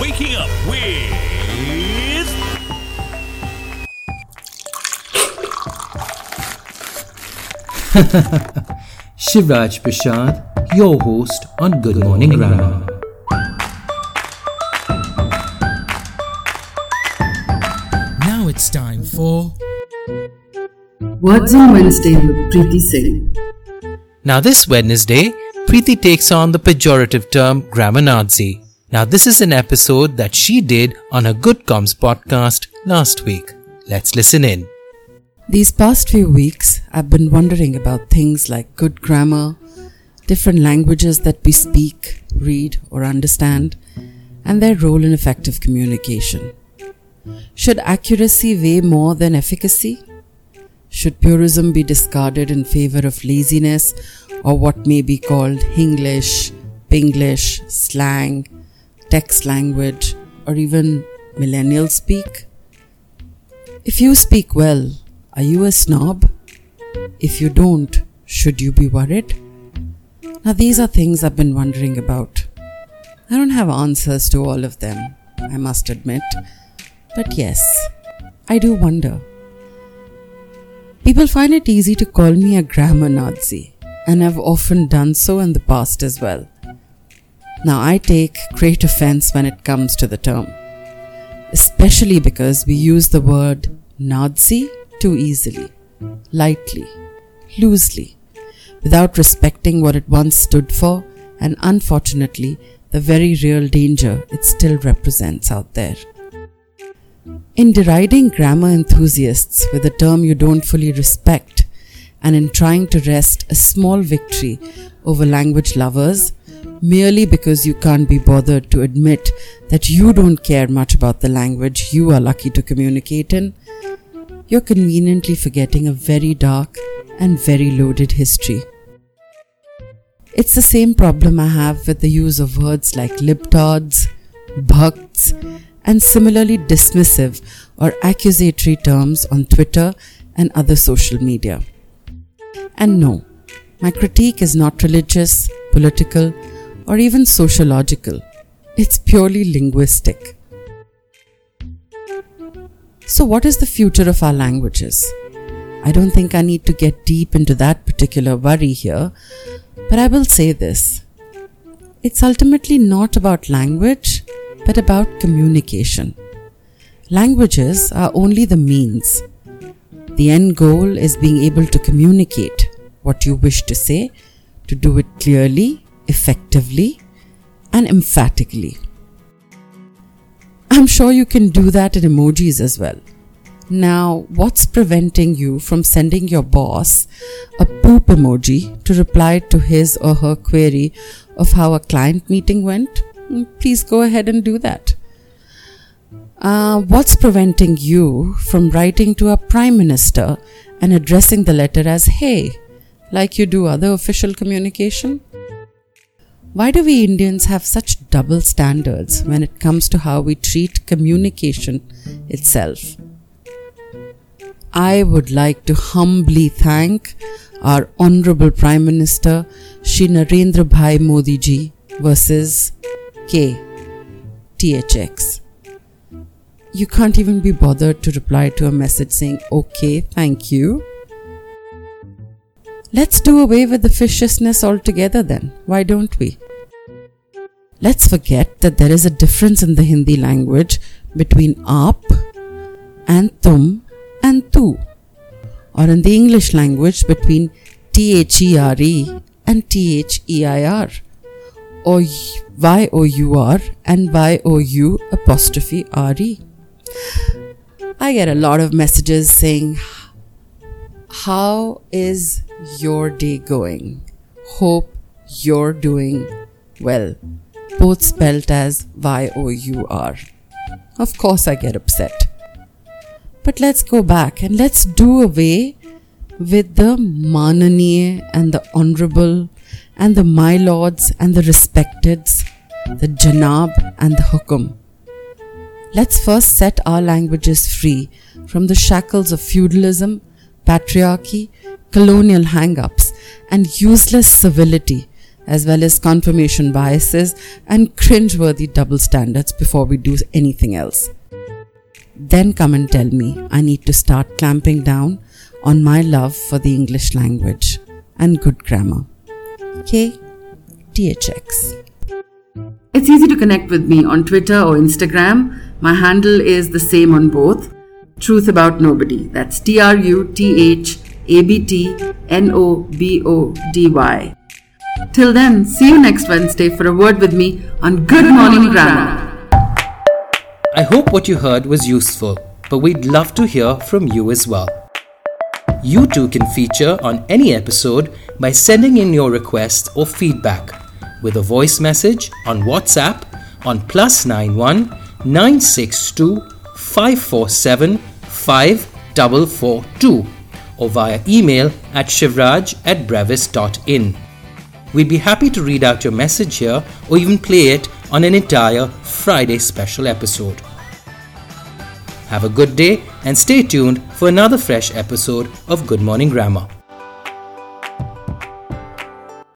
Waking Up with. Shivraj Prashad, your host on Good Morning Grammar. Now it's time for. Words on Wednesday with Preeti Singh. Now, this Wednesday, Preeti takes on the pejorative term grammar Nazi. Now, this is an episode that she did on her Good Comms podcast last week. Let's listen in. These past few weeks, I've been wondering about things like good grammar, different languages that we speak, read, or understand, and their role in effective communication. Should accuracy weigh more than efficacy? Should purism be discarded in favor of laziness or what may be called Hinglish, Pinglish, slang, text language, or even millennial speak? If you speak well, are you a snob? If you don't, should you be worried? Now, these are things I've been wondering about. I don't have answers to all of them, I must admit. But yes, I do wonder. People find it easy to call me a grammar Nazi, and I've often done so in the past as well. Now, I take great offense when it comes to the term, especially because we use the word Nazi too easily, lightly, loosely, without respecting what it once stood for and unfortunately the very real danger it still represents out there. In deriding grammar enthusiasts with a term you don't fully respect, and in trying to wrest a small victory over language lovers, merely because you can't be bothered to admit that you don't care much about the language you are lucky to communicate in, you're conveniently forgetting a very dark and very loaded history. It's the same problem I have with the use of words like libtards, bhakts, and similarly dismissive or accusatory terms on Twitter and other social media. And no, my critique is not religious, political, or even sociological. It's purely linguistic. So, what is the future of our languages? I don't think I need to get deep into that particular worry here, but I will say this. It's ultimately not about language, but about communication. Languages are only the means. The end goal is being able to communicate what you wish to say, to do it clearly, effectively, and emphatically. I'm sure you can do that in emojis as well. Now, what's preventing you from sending your boss a poop emoji to reply to his or her query of how a client meeting went? Mm, Please go ahead and do that. Uh, what's preventing you from writing to a prime minister and addressing the letter as hey, like you do other official communication? Why do we Indians have such double standards when it comes to how we treat communication itself? I would like to humbly thank our Honorable Prime Minister Shri Narendra Bhai Modi ji versus K THX. You can't even be bothered to reply to a message saying, okay, thank you. Let's do away with the viciousness altogether then. Why don't we? Let's forget that there is a difference in the Hindi language between aap and tum and tu, or in the English language between T-H-E-R-E and T-H-E-I-R, or Y-O-U-R and Y-O-U apostrophe R-E. I get a lot of messages saying, How is your day going? Hope you're doing well. Both spelt as Y O U R. Of course, I get upset. But let's go back and let's do away with the Mananiye and the Honorable and the My Lords and the Respecteds, the Janab and the Hukum. Let's first set our languages free from the shackles of feudalism, patriarchy, colonial hang ups, and useless civility as well as confirmation biases and cringeworthy double standards before we do anything else. Then come and tell me I need to start clamping down on my love for the English language and good grammar. K. THX. It's easy to connect with me on Twitter or Instagram. My handle is the same on both. Truth About Nobody. That's T R U T H A B T N O B O D Y. Till then, see you next Wednesday for a word with me on Good Morning Grammar. I hope what you heard was useful, but we'd love to hear from you as well. You too can feature on any episode by sending in your request or feedback with a voice message on WhatsApp on plus 91 962 547 5442 or via email at shivraj at brevis.in. We'd be happy to read out your message here or even play it on an entire Friday special episode. Have a good day and stay tuned for another fresh episode of Good Morning Grammar.